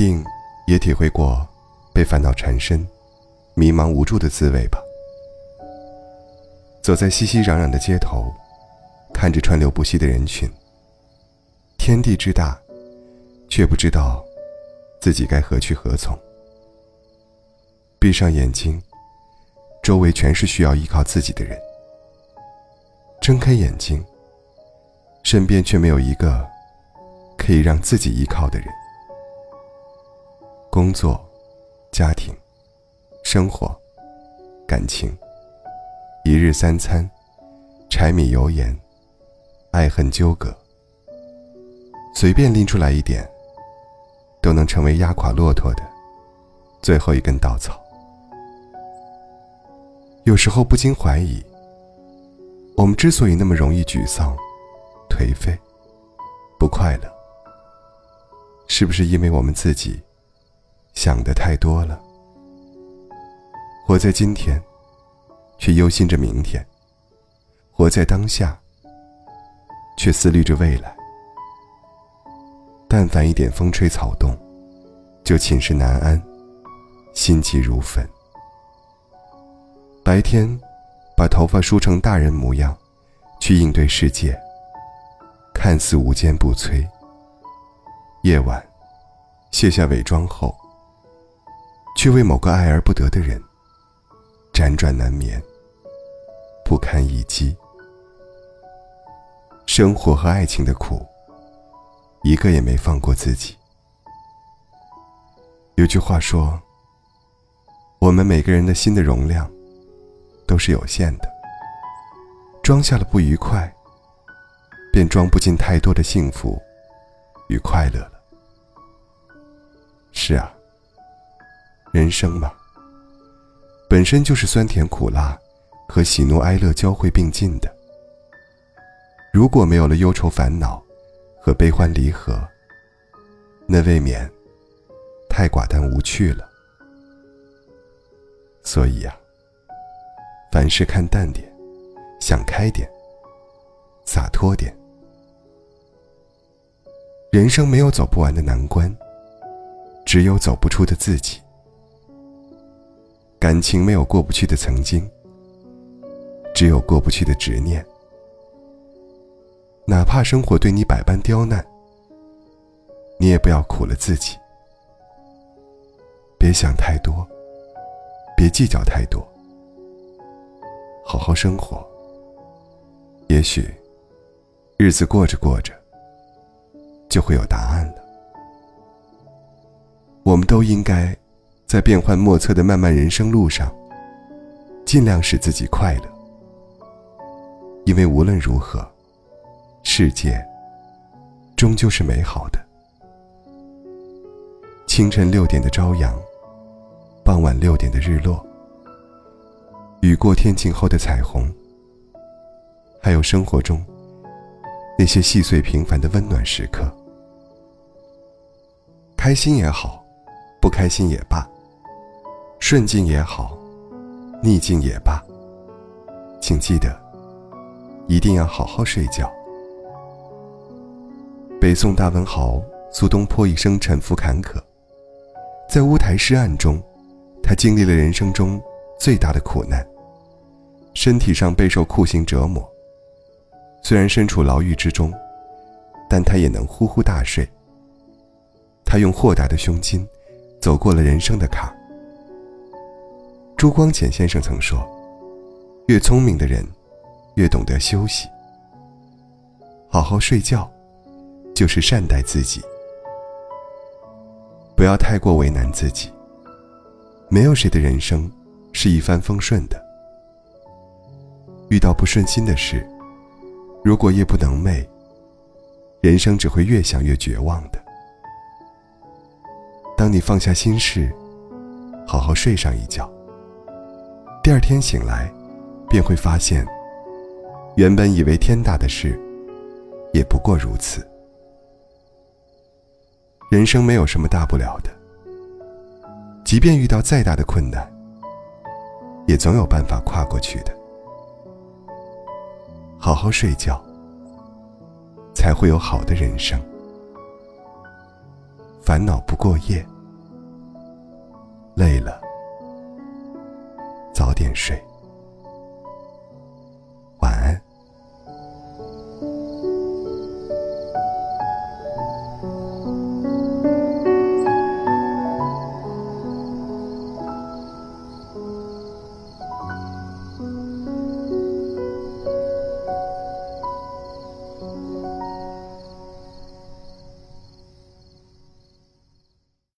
定也体会过被烦恼缠身、迷茫无助的滋味吧？走在熙熙攘攘的街头，看着川流不息的人群，天地之大，却不知道自己该何去何从。闭上眼睛，周围全是需要依靠自己的人；睁开眼睛，身边却没有一个可以让自己依靠的人。工作、家庭、生活、感情，一日三餐，柴米油盐，爱恨纠葛，随便拎出来一点，都能成为压垮骆驼的最后一根稻草。有时候不禁怀疑，我们之所以那么容易沮丧、颓废、不快乐，是不是因为我们自己？想的太多了，活在今天，却忧心着明天；活在当下，却思虑着未来。但凡一点风吹草动，就寝食难安，心急如焚。白天，把头发梳成大人模样，去应对世界，看似无坚不摧；夜晚，卸下伪装后。却为某个爱而不得的人辗转难眠，不堪一击。生活和爱情的苦，一个也没放过自己。有句话说：“我们每个人的心的容量都是有限的，装下了不愉快，便装不进太多的幸福与快乐了。”是啊。人生嘛，本身就是酸甜苦辣和喜怒哀乐交汇并进的。如果没有了忧愁烦恼和悲欢离合，那未免太寡淡无趣了。所以呀，凡事看淡点，想开点，洒脱点。人生没有走不完的难关，只有走不出的自己。感情没有过不去的曾经，只有过不去的执念。哪怕生活对你百般刁难，你也不要苦了自己。别想太多，别计较太多，好好生活。也许，日子过着过着，就会有答案了。我们都应该。在变幻莫测的漫漫人生路上，尽量使自己快乐，因为无论如何，世界终究是美好的。清晨六点的朝阳，傍晚六点的日落，雨过天晴后的彩虹，还有生活中那些细碎平凡的温暖时刻，开心也好，不开心也罢。顺境也好，逆境也罢，请记得，一定要好好睡觉。北宋大文豪苏东坡一生沉浮坎坷，在乌台诗案中，他经历了人生中最大的苦难，身体上备受酷刑折磨。虽然身处牢狱之中，但他也能呼呼大睡。他用豁达的胸襟，走过了人生的坎。朱光潜先生曾说：“越聪明的人，越懂得休息。好好睡觉，就是善待自己。不要太过为难自己。没有谁的人生是一帆风顺的。遇到不顺心的事，如果夜不能寐，人生只会越想越绝望的。当你放下心事，好好睡上一觉。”第二天醒来，便会发现，原本以为天大的事，也不过如此。人生没有什么大不了的，即便遇到再大的困难，也总有办法跨过去的。好好睡觉，才会有好的人生。烦恼不过夜。累了，早点睡。